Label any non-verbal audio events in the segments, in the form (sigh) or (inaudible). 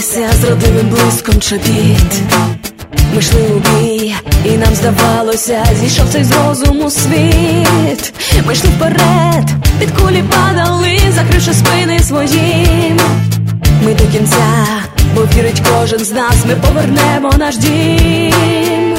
вірвалися з родовим блиском чобіт Ми йшли у бій, і нам здавалося, зійшов цей з розуму світ. Ми йшли вперед, під кулі падали, закривши спини своїм. Ми до кінця, бо вірить кожен з нас, ми повернемо наш дім.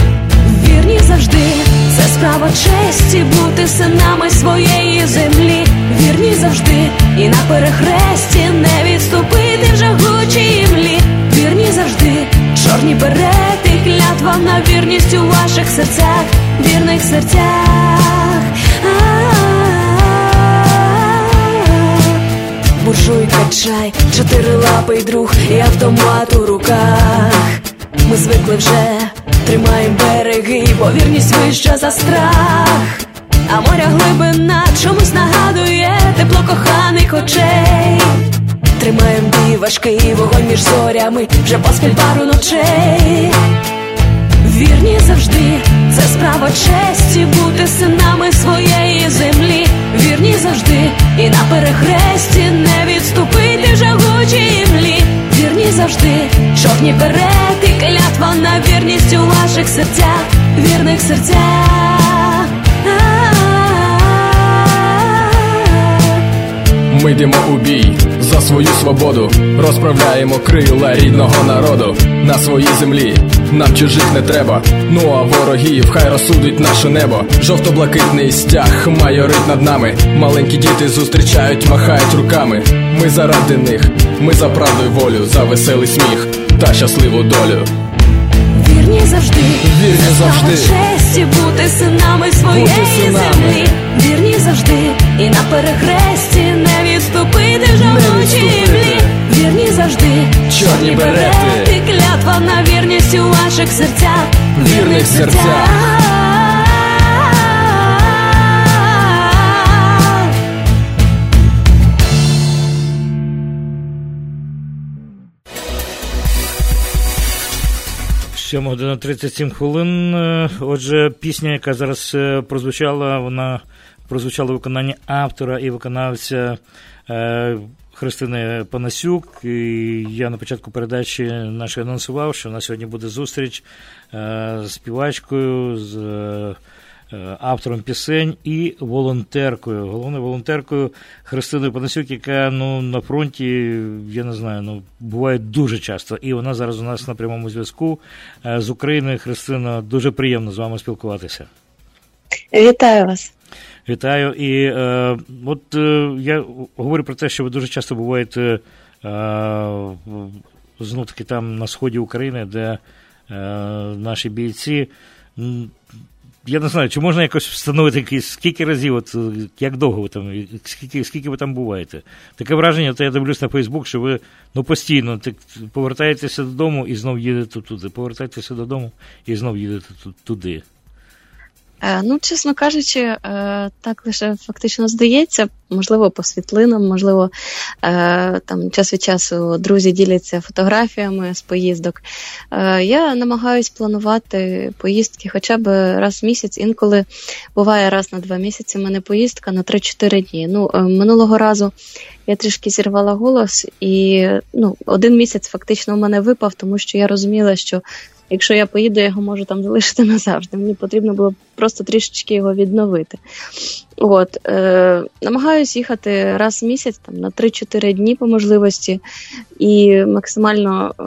Вірні завжди, це справа честі бути синами своєї землі. Вірні завжди, і на перехресті не відступити в жагучій млі. Вірні завжди, чорні берети, клятва на вірність у ваших серцях, вірних серцях. Буржуйка чай, чотирилапий друг і автомат у руках. Ми звикли вже, тримаємо береги, бо вірність вища за страх. А моря глибина чомусь нагадує коханих очей. Тримаєм бій важкий вогонь між зорями, вже поспіль пару ночей. Вірні завжди, це справа честі бути синами своєї землі. Вірні завжди, і на перехресті не відступити в жагучій млі. Вірні завжди, чорні берети, клятва на вірність у ваших серцях, вірних серцях. Ми йдемо у бій за свою свободу, розправляємо крила рідного народу на своїй землі. Нам чужих не треба. Ну а ворогів хай розсудить наше небо. Жовто-блакитний стяг майорить над нами. Маленькі діти зустрічають, махають руками. Ми заради них, ми за правду й волю, за веселий сміх та щасливу долю. Вірні завжди, Вірні завжди. честі бути синами своєї Бути синами. землі. Вірні завжди, і на перехресті жагучій відступити. млі. Вірні завжди, Чорні берети. клятва на вірність у ваших серцях, Вірних серцях. Сьома година 37 хвилин. Е, Отже, пісня, яка зараз е, прозвучала, вона прозвучала у виконанні автора і виконавця Христини Панасюк. І я на початку передачі нашої анонсував, що у нас сьогодні буде зустріч е, з співачкою, з е, е, автором пісень і волонтеркою. Головною волонтеркою Христиною Панасюк, яка ну, на фронті, я не знаю, ну, буває дуже часто. І вона зараз у нас на прямому зв'язку е, з України. Христина, дуже приємно з вами спілкуватися. Вітаю вас. Вітаю. І е, от е, я говорю про те, що ви дуже часто буваєте е, знов таки там на сході України, де е, наші бійці. Я не знаю, чи можна якось встановити якісь, скільки разів, от, е, як довго ви там, скільки, скільки ви там буваєте? Таке враження, то я дивлюсь на Фейсбук, що ви ну, постійно так, повертаєтеся додому і знов їдете туди, повертаєтеся додому і знов їдете ту- туди. Е, Ну, чесно кажучи, е, так лише фактично здається, можливо, по світлинам, можливо, е, там час від часу друзі діляться фотографіями з поїздок. Я намагаюсь планувати поїздки хоча б раз в місяць, інколи буває раз на два місяці. в мене поїздка на 3-4 дні. Ну, минулого разу я трішки зірвала голос, і ну, один місяць фактично у мене випав, тому що я розуміла, що якщо я поїду, я його можу там залишити (laughs) назавжди. Мені потрібно було просто трішечки його відновити. От, е, намагаюсь їхати раз в місяць, там на 3-4 дні по можливості, і максимально е,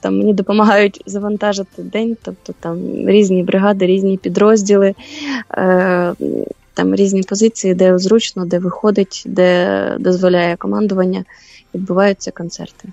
там мені допомагають завантажити день, тобто там різні бригади, різні підрозділи, е, там різні позиції, де зручно, де виходить, де дозволяє командування, відбуваються концерти.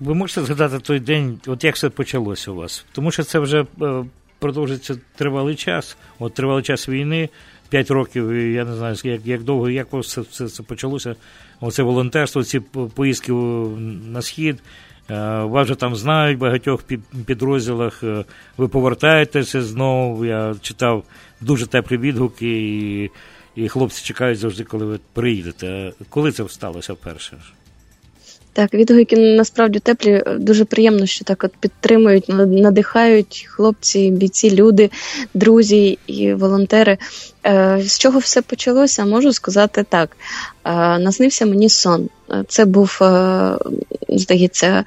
Ви можете згадати той день, от як все почалося у вас? Тому що це вже е, продовжується тривалий час, от тривалий час війни. 5 років, я не знаю, як як довго, як все це, це почалося. Оце волонтерство, ці поїздки на схід. Е, вас вже там знають в багатьох підрозділах. Е, ви повертаєтеся знову. Я читав дуже теплі відгуки, і і хлопці чекають завжди, коли ви приїдете. Коли це сталося вперше? Так, відгуки насправді теплі. Дуже приємно, що так от підтримують, надихають хлопці, бійці, люди, друзі і волонтери. Е, з чого все почалося, можу сказати так. Е, наснився мені сон. Е, це був, здається,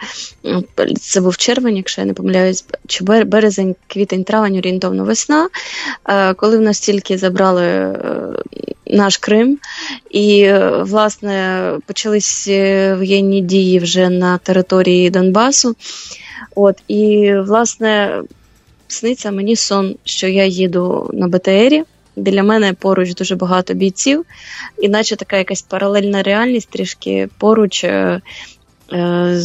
це був червень, якщо я не помиляюсь, чи березень, квітень, травень, орієнтовно весна, коли в нас тільки забрали наш Крим, і, власне, почались воєнні дії вже на території Донбасу. От, І, власне, сниться мені сон, що я їду на БТРі. Біля мене поруч дуже багато бійців, іначе така якась паралельна реальність трішки поруч. Е, е,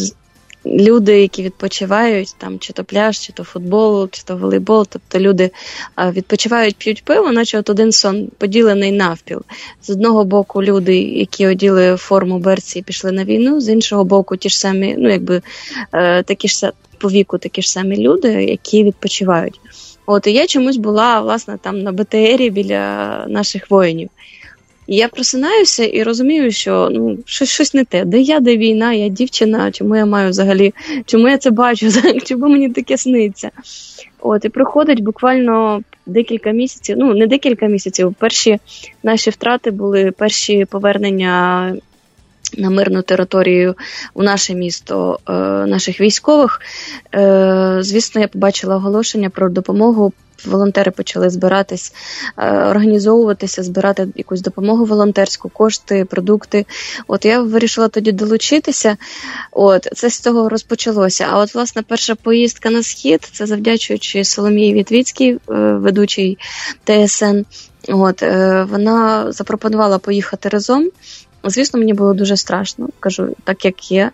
Люди, які відпочивають, там чи то пляж, чи то футбол, чи то волейбол, тобто люди е, відпочивають, п'ють пиво, наче от один сон поділений навпіл. З одного боку, люди, які оділи форму берці і пішли на війну, з іншого боку, ті ж самі, ну якби е, такі ж по віку, такі ж самі люди, які відпочивають. От і я чомусь була власне там на БТРі біля наших воїнів. І я просинаюся і розумію, що ну щось щось не те. Де я, де війна, я дівчина, чому я маю взагалі, чому я це бачу, (laughs) чому мені таке сниться? От, і проходить буквально декілька місяців, ну не декілька місяців. Перші наші втрати були перші повернення на мирну територію у наше місто е, наших військових. Е, звісно, я побачила оголошення про допомогу. Волонтери почали збиратись, е, організовуватися, збирати якусь допомогу волонтерську, кошти, продукти. От я вирішила тоді долучитися. От це з цього розпочалося. А от власне перша поїздка на схід це завдячуючи Соломії Вітвіцькій, ведучій ТСН. От вона запропонувала поїхати разом. Звісно, мені було дуже страшно, кажу, так як є.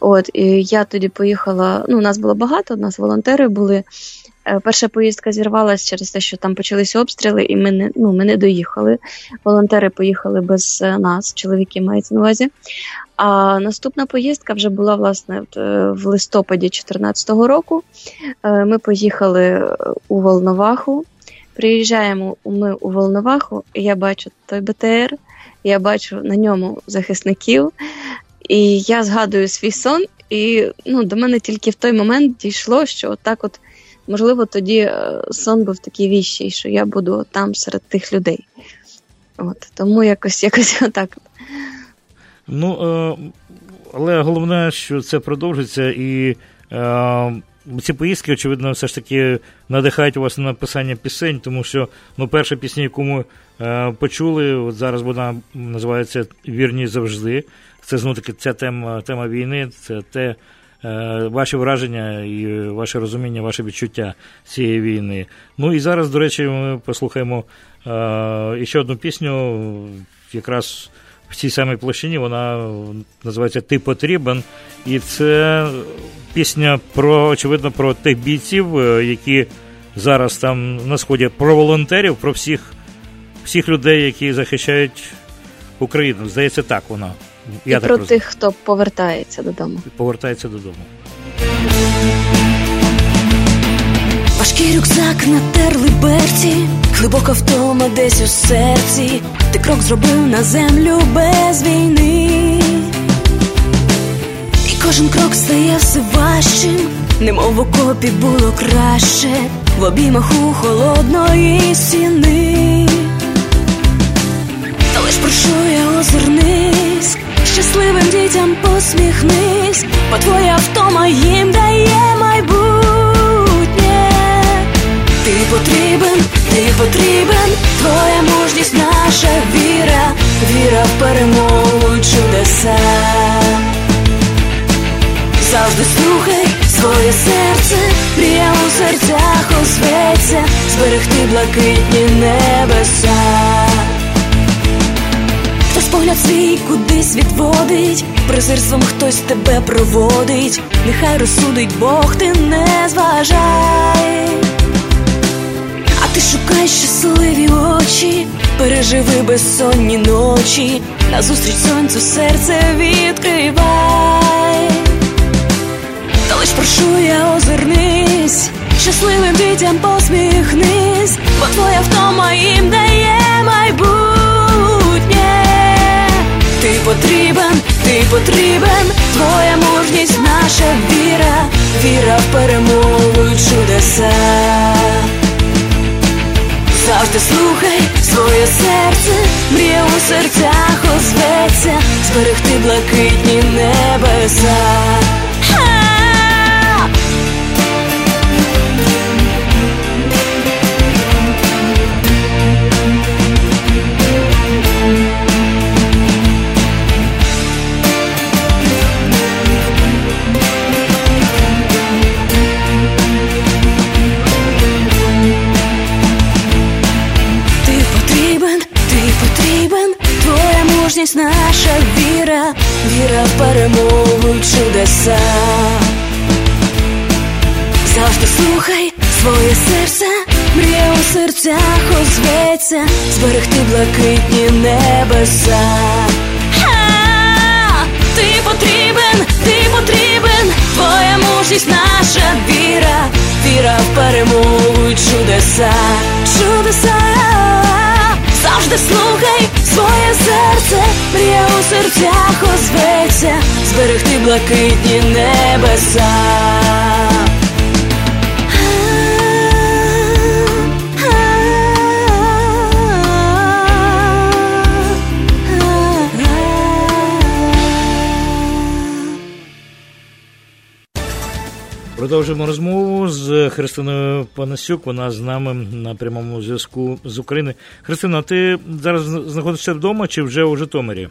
От і я тоді поїхала. Ну, нас було багато, у нас волонтери були. Е, перша поїздка зірвалася через те, що там почалися обстріли, і ми не ну, ми не доїхали. Волонтери поїхали без е, нас, чоловіки мають на увазі. А наступна поїздка вже була власне е, в листопаді 2014 року. Ми поїхали у Волноваху. Приїжджаємо ми у Волноваху, і я бачу той БТР я бачу на ньому захисників, і я згадую свій сон, і ну, до мене тільки в той момент дійшло, що отак от, можливо, тоді е, сон був такий віщий, що я буду там серед тих людей. От, Тому якось (laughs) якось отак. Ну, е, але головне, що це продовжиться і. Ці поїздки, очевидно, все ж таки надихають вас на написання пісень, тому що ну, перша пісня, яку ми е, почули, от зараз вона називається Вірні завжди. Це знову таки ця тема тема війни, це те е, ваші враження і ваше розуміння, ваше відчуття цієї війни. Ну і зараз, до речі, ми послухаємо е, ще одну пісню, якраз в цій самій площині вона називається Ти потрібен. І це пісня про, очевидно, про тих бійців, е, які зараз там на сході, про волонтерів, про всіх всіх людей, які захищають Україну. Здається, так вона. Я І так про розумію. тих, хто повертається додому. Повертається додому. Важкий рюкзак натерли берці, глибока втома десь у серці. Ти крок зробив на землю без війни. Кожен крок стає все важчим, немов в окопі було краще, в обіймах у холодної стіни. Та лиш прошу я озирнись, щасливим дітям посміхнись, бо твоя втома їм дає майбутнє. Ти потрібен, ти потрібен, твоя мужність, наша віра, віра в перемогу чудеса. Своє серце, мрія у серцях озветься, зберегти блакитні небеса. Хтось погляд свій кудись відводить, презирством хтось тебе проводить, нехай розсудить Бог, ти не зважай, а ти шукай щасливі очі, переживи безсонні ночі, назустріч сонцю серце відкривай, лиш прошу я озирнись, щасливим дітям посміхнись, бо твоя втома їм дає майбутнє. Ти потрібен, ти потрібен, твоя мужність, наша віра, віра в перемогу чудеса. Завжди слухай своє серце, мрія у серцях озветься, зберегти блакитні небеса. Зберегти блакитні небеса. Ти потрібен, ти потрібен, твоя мужність, наша віра, віра в перемогу й чудеса, чудеса. Завжди слухай своє серце, мрія у серцях озветься, зберегти блакитні небеса. Продовжуємо розмову з Христиною Панасюк. Вона з нами на прямому зв'язку з України. Христина, ти зараз знаходишся вдома чи вже у Житомирі?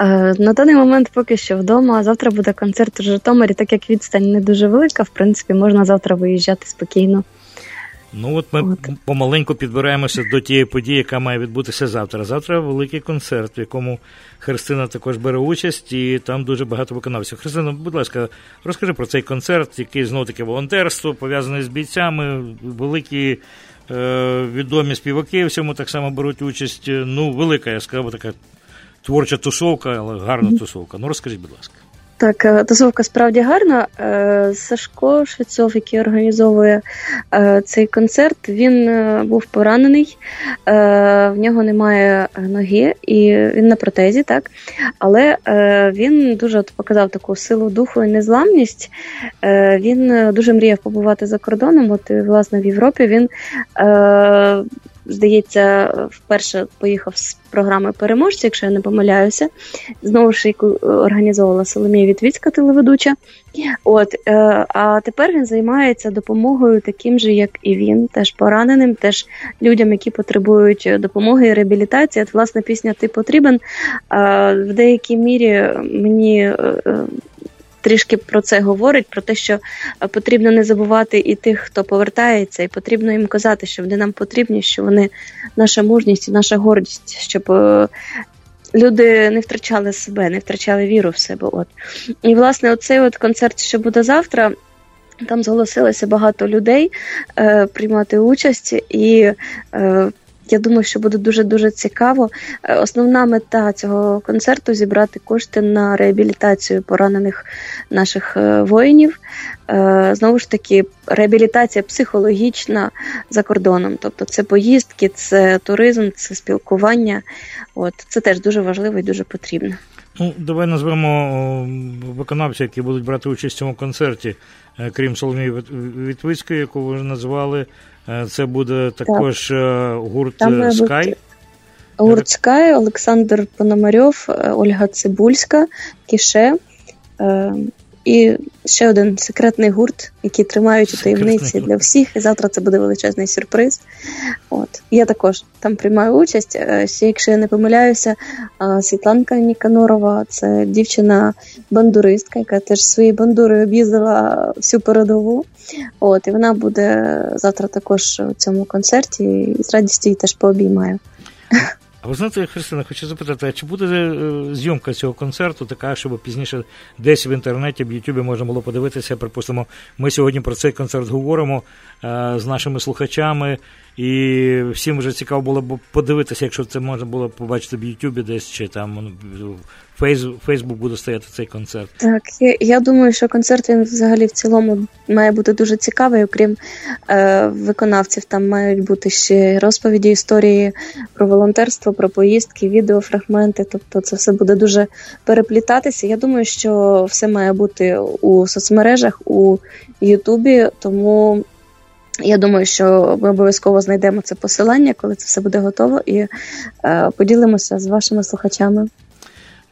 Е, На даний момент поки що вдома. Завтра буде концерт у Житомирі, так як відстань не дуже велика, в принципі, можна завтра виїжджати спокійно. Ну от ми От. помаленьку підбираємося до тієї події, яка має відбутися завтра. Завтра великий концерт, в якому Христина також бере участь, і там дуже багато виконавців. Христина, будь ласка, розкажи про цей концерт, який знов таки волонтерство, пов'язаний з бійцями, великі е, відомі співаки в цьому так само беруть участь. Ну, велика, я сказав, така творча тусовка, але гарна тусовка. Ну розкажіть, будь ласка. Так, е, тусовка справді гарна. Е, Сашко Швецов, який організовує е, цей концерт, він був поранений, в нього немає ноги, і він на протезі, так. Але він дуже показав таку силу духу і незламність. Він дуже мріяв побувати за кордоном. От власне в Європі він. Е, Здається, вперше поїхав з програми переможці, якщо я не помиляюся. Знову ж яку організовувала Соломія Вітвіцька, телеведуча. От, е, а тепер він займається допомогою таким же, як і він, теж пораненим, теж людям, які потребують допомоги і реабілітації. От, власне, пісня Ти потрібен. Е, в деякій мірі мені. Трішки про це говорить, про те, що е, потрібно не забувати і тих, хто повертається, і потрібно їм казати, що вони нам потрібні, що вони наша мужність і наша гордість, щоб е, люди не втрачали себе, не втрачали віру в себе. От і власне, оцей от концерт, що буде завтра. Там зголосилося багато людей е, приймати участь, і е, я думаю, що буде дуже дуже цікаво. Е, Основна мета цього концерту зібрати кошти на реабілітацію поранених наших е, воїнів. Е, Знову ж таки, реабілітація психологічна за кордоном. Тобто це поїздки, це туризм, це спілкування. От це теж дуже важливо і дуже потрібно. Ну, давай назвемо виконавців, які будуть брати участь в цьому концерті, крім Соломії Вітвицької, яку ви назвали. Е, Це буде також так. гурт Там е, Скай. Гурт Скай, Олександр Пономарьов, е, Ольга Цибульська, Кіше. Е, і ще один секретний гурт, який тримають у таємниці для всіх. І завтра це буде величезний сюрприз. От я також там приймаю участь. Е, ще якщо я не помиляюся, Світланка Ніканорова це дівчина-бандуристка, яка теж своєю бандурою об'їздила всю передову. От і вона буде завтра також у цьому концерті, і з радістю її теж пообіймаю. А ви знаєте, Христина, хочу запитати, а чи буде е, зйомка цього концерту така, щоб пізніше десь в інтернеті, в Ютубі можна було подивитися? Припустимо, ми сьогодні про цей концерт говоримо е, з нашими слухачами, і всім вже цікаво було б подивитися, якщо це можна було побачити в Ютубі десь чи там ну, Фейсбук буде стояти цей концерт. Так, я я думаю, що концерт він взагалі в цілому має бути дуже цікавий, окрім е, виконавців. Там мають бути ще розповіді історії про волонтерство, про поїздки, відеофрагменти. Тобто це все буде дуже переплітатися. Я думаю, що все має бути у соцмережах, у Ютубі, тому. Я думаю, що ми обов'язково знайдемо це посилання, коли це все буде готово, і е, поділимося з вашими слухачами.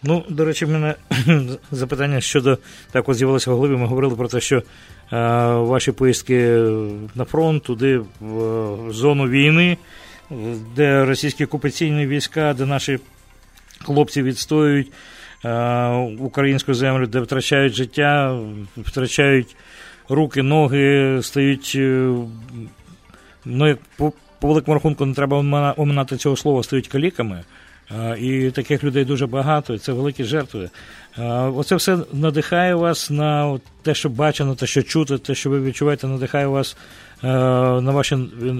Ну, до речі, в мене (clears throat) запитання щодо так от з'явилося в голові. Ми говорили про те, що е, ваші поїздки на фронт, туди, в зону війни, де російські окупаційні війська, де наші хлопці відстоюють е, українську землю, де втрачають життя, втрачають руки, ноги, стають. Е, ну, по, по великому рахунку не треба оминати цього слова, стають каліками. І таких людей дуже багато, і це великі жертви. Оце все надихає вас на те, що бачено, те, що чути, те, що ви відчуваєте, надихає вас на ваші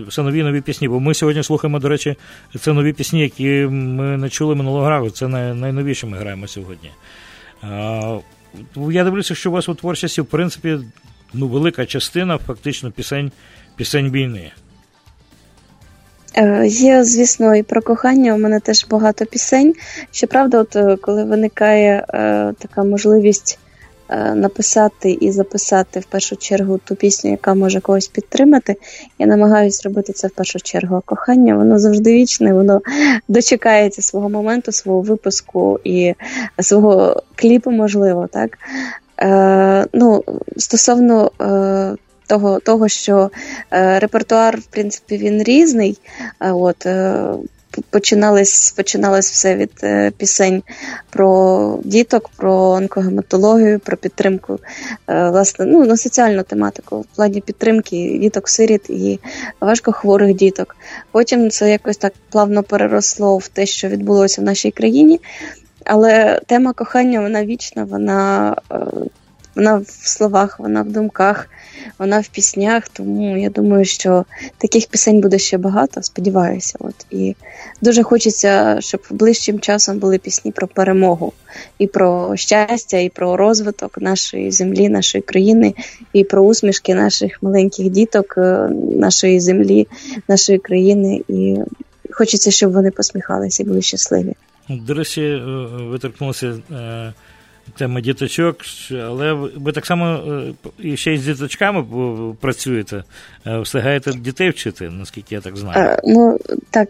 все нові нові пісні. Бо ми сьогодні слухаємо, до речі, це нові пісні, які ми не чули минулого разу. Це найновіше ми граємо сьогодні. Я дивлюся, що у вас у творчості, в принципі, ну, велика частина фактично пісень, пісень війни. Е, є, звісно, і про кохання. У мене теж багато пісень. Щоправда, от е, коли виникає е, така можливість написати і записати в першу чергу ту пісню, яка може когось підтримати, я намагаюся робити це в першу чергу. А кохання воно завжди вічне, воно дочекається свого моменту, свого випуску і свого кліпу, можливо, так. Е, ну, Стосовно е, того, того що е, репертуар, в принципі, він різний. От, е, Починалось починалось все від е, пісень про діток, про онкогематологію, про підтримку е, власне, ну, на соціальну тематику в плані підтримки діток-сиріт і важкохворих діток. Потім це якось так плавно переросло в те, що відбулося в нашій країні. Але тема кохання вона вічна, вона е, вона в словах, вона в думках, вона в піснях. Тому я думаю, що таких пісень буде ще багато. Сподіваюся, от і дуже хочеться, щоб ближчим часом були пісні про перемогу, і про щастя, і про розвиток нашої землі, нашої країни, і про усмішки наших маленьких діток, е, нашої землі, нашої країни. І хочеться, щоб вони посміхалися і були щасливі. До речі, е, ви торкнулися е, тема діточок, але ви так само і ще й з діточками працюєте, встигаєте дітей вчити, наскільки я так знаю. Ну так,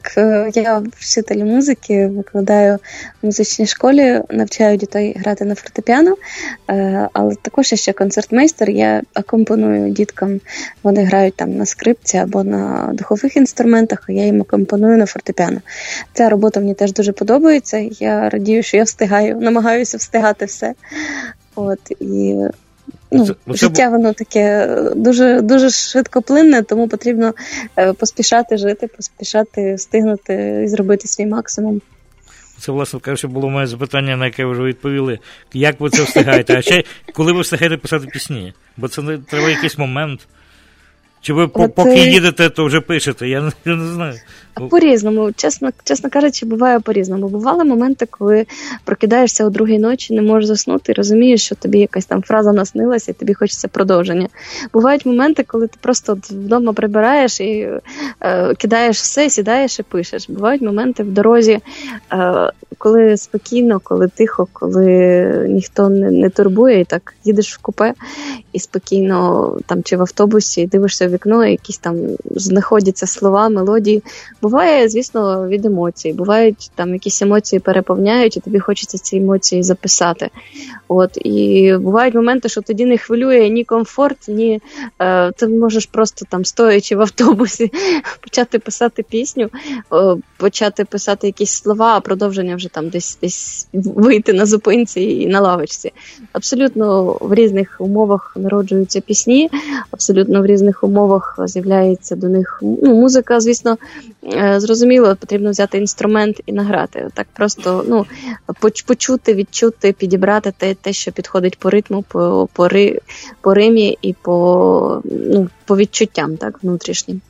я вчитель музики, викладаю в музичній школі, навчаю дітей грати на фортепіано, але також я ще концертмейстер, я акомпоную діткам, вони грають там на скрипці або на духових інструментах, а я їм акомпоную на фортепіано. Ця робота мені теж дуже подобається. Я радію, що я встигаю, намагаюся встигати все. От і ну, це, життя воно таке дуже дуже швидкоплинне, тому потрібно е, поспішати жити, поспішати встигнути і зробити свій максимум. Це, власне кажучи, було моє запитання, на яке ви вже відповіли. Як ви це встигаєте? А ще коли ви встигаєте писати пісні? Бо це не треба якийсь момент. Чи ви От, поки їдете, то вже пишете? Я, я не знаю. По-різному, чесно чесно кажучи, буває по-різному. Бували моменти, коли прокидаєшся о другій ночі, не можеш заснути і розумієш, що тобі якась там фраза наснилася, і тобі хочеться продовження. Бувають моменти, коли ти просто вдома прибираєш і е, кидаєш все, сідаєш і пишеш. Бувають моменти в дорозі, е, коли спокійно, коли тихо, коли ніхто не, не турбує, і так їдеш в купе і спокійно там чи в автобусі, і дивишся вікно, якісь там знаходяться слова, мелодії. Буває, звісно, від емоцій. Бувають там якісь емоції переповняють, і тобі хочеться ці емоції записати. От І бувають моменти, що тоді не хвилює ні комфорт, ні е, ти можеш просто там стоячи в автобусі (laughs) почати писати пісню, е, почати писати якісь слова, а продовження вже там десь десь вийти на зупинці і на лавочці. Абсолютно в різних умовах народжуються пісні, абсолютно в різних умовах з'являється до них ну, музика, звісно, зрозуміло, потрібно взяти інструмент і награти. Так просто ну, почути, відчути, підібрати те, те, що підходить по ритму, по по, по римі і по ну, по відчуттям так, внутрішнім.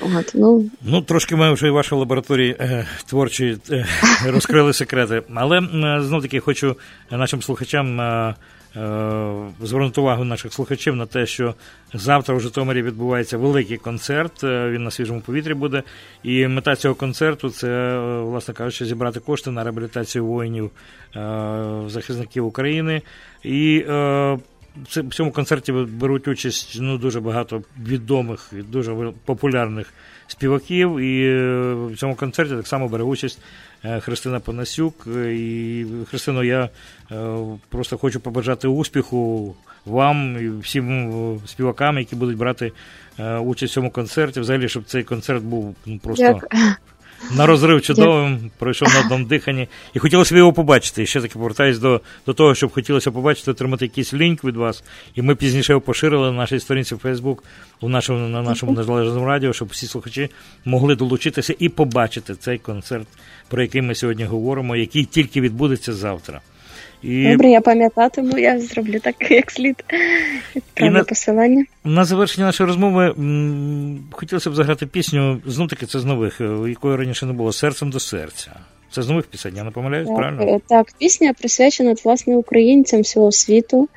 От, ну ну трошки ми вже і вашій лабораторії е, творчі е, розкрили секрети, але е, знов таки хочу нашим слухачам е, е, звернути увагу наших слухачів на те, що завтра у Житомирі відбувається великий концерт. Е, він на свіжому повітрі буде. І мета цього концерту це, власне кажучи, зібрати кошти на реабілітацію воїнів захисників України і в цьому концерті беруть участь ну, дуже багато відомих і дуже популярних співаків. І е, в цьому концерті так само бере участь е, Христина Панасюк. І Христино, я е, просто хочу побажати успіху вам і всім співакам, які будуть брати участь в цьому концерті. Взагалі, щоб цей концерт був ну, просто. Дякую на розрив чудовим, пройшов на одному диханні. І хотілося б його побачити. І ще таки повертаюсь до до того, щоб хотілося побачити, отримати якийсь лінк від вас. І ми пізніше його поширили на нашій сторінці в Фейсбук, у нашому, на нашому незалежному радіо, щоб всі слухачі могли долучитися і побачити цей концерт, про який ми сьогодні говоримо, який тільки відбудеться завтра. І... Добре, я пам'ятатиму, я зроблю так, (laughs) як слід. І на... посилання. На завершення нашої розмови хотілося б заграти пісню, знов таки це з нових, е, якої раніше не було серцем до серця. Це з нових пісень, я не помиляюсь, так, правильно? Е, так, пісня присвячена власне українцям всього світу.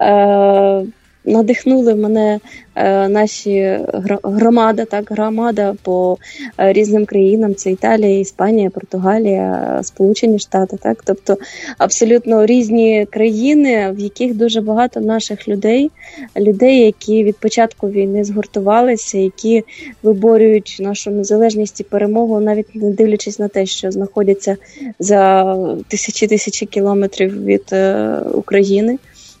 Е, Надихнули мене Е, наші громада, так громада по е, різним країнам: це Італія, Іспанія, Португалія, Сполучені Штати, так, тобто абсолютно різні країни, в яких дуже багато наших людей, людей, які від початку війни згуртувалися, які виборюють нашу незалежність і перемогу, навіть не дивлячись на те, що знаходяться за тисячі тисячі кілометрів від е, України.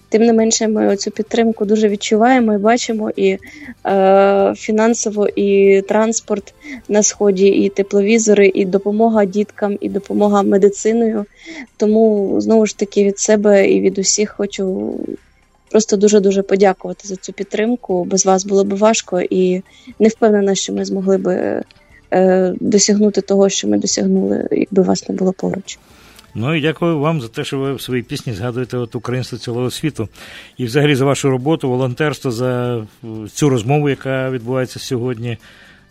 Тим не менше, ми цю підтримку дуже відчуваємо і бачимо і е, фінансово, і транспорт на сході, і тепловізори, і допомога діткам, і допомога медициною. Тому знову ж таки від себе і від усіх хочу просто дуже дуже подякувати за цю підтримку. Без вас було б важко, і не впевнена, що ми змогли би е, досягнути того, що ми досягнули, якби вас не було поруч. Ну і дякую вам за те, що ви в своїй пісні згадуєте от українство цілого світу. І взагалі за вашу роботу, волонтерство, за цю розмову, яка відбувається сьогодні.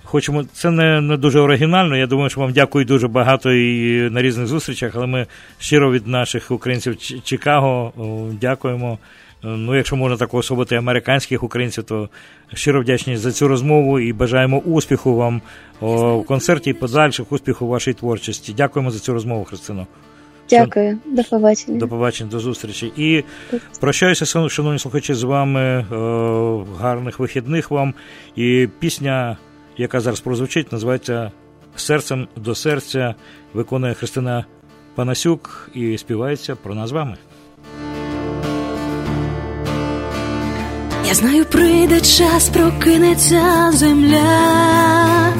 Хочемо, це не не дуже оригінально. Я думаю, що вам дякую дуже багато і на різних зустрічах, але ми щиро від наших українців Чикаго дякуємо. Ну, якщо можна так особити американських українців, то щиро вдячні за цю розмову і бажаємо успіху вам в концерті і подальших успіху в вашій творчості. Дякуємо за цю розмову, Христино. Дякую, до побачення. До побачення, до зустрічі. І прощаюся, шановні слухачі, з вами. Е, гарних вихідних вам. І пісня, яка зараз прозвучить, називається Серцем до серця. Виконує Христина Панасюк і співається про нас з вами. Я знаю, прийде час, прокинеться земля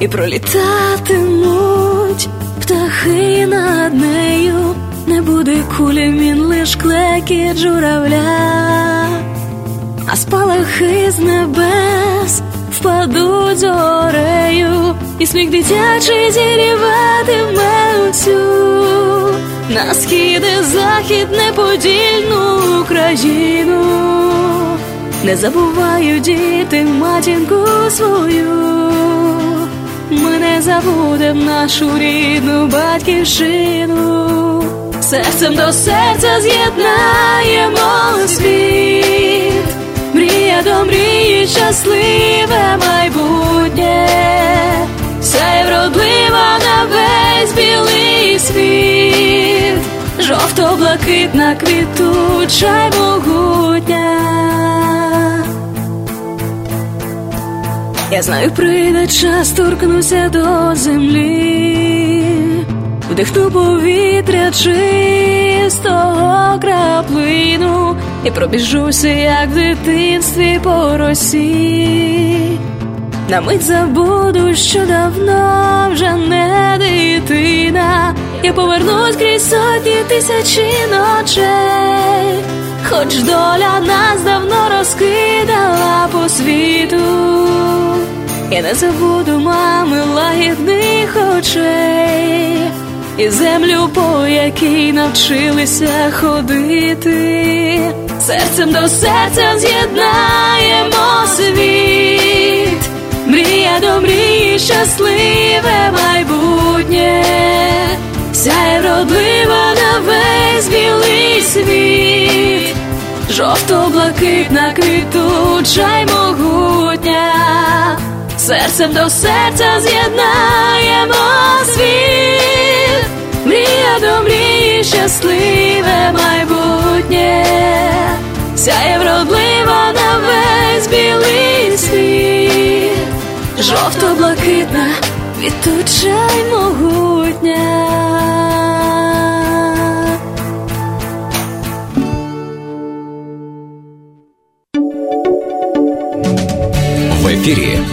і пролітатимуть птахи над нею, не буде кулі, він лиш клекіт журавля, а спалахи з небес впадуть зорею, і сміх дитячий зіріватиме усю. На схід і захід неподільну Україну. Не забуваю діти матінку свою ми не забудем нашу рідну батьківщину, серцем до серця з'єднаємо світ, мрія до мрії, щасливе майбутнє, все вродлива на весь білий світ, жовто-блакитна, квітуча, й могутня. Я знаю, прийде час торкнуся до землі, вдихну повітря чистого краплину і пробіжуся, як в дитинстві по росі. На мить забуду, що давно вже не дитина. Я повернусь крізь сотні тисячі ночей, хоч доля нас давно розкидала по світу. Я не забуду мами лагідних очей і землю, по якій навчилися ходити, серцем до серця з'єднаємо світ, мрія до мрії, щасливе майбутнє, сяє вродлива на весь білий світ, жовто-блакитна квітуча й могутня серцем до серця з'єднаємо світ, мрія до мрії, щасливе майбутнє, сяє вродлива на весь білий світ, жовто-блакитна, квітуча й могутня.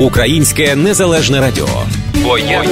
Українське незалежне радіо. Я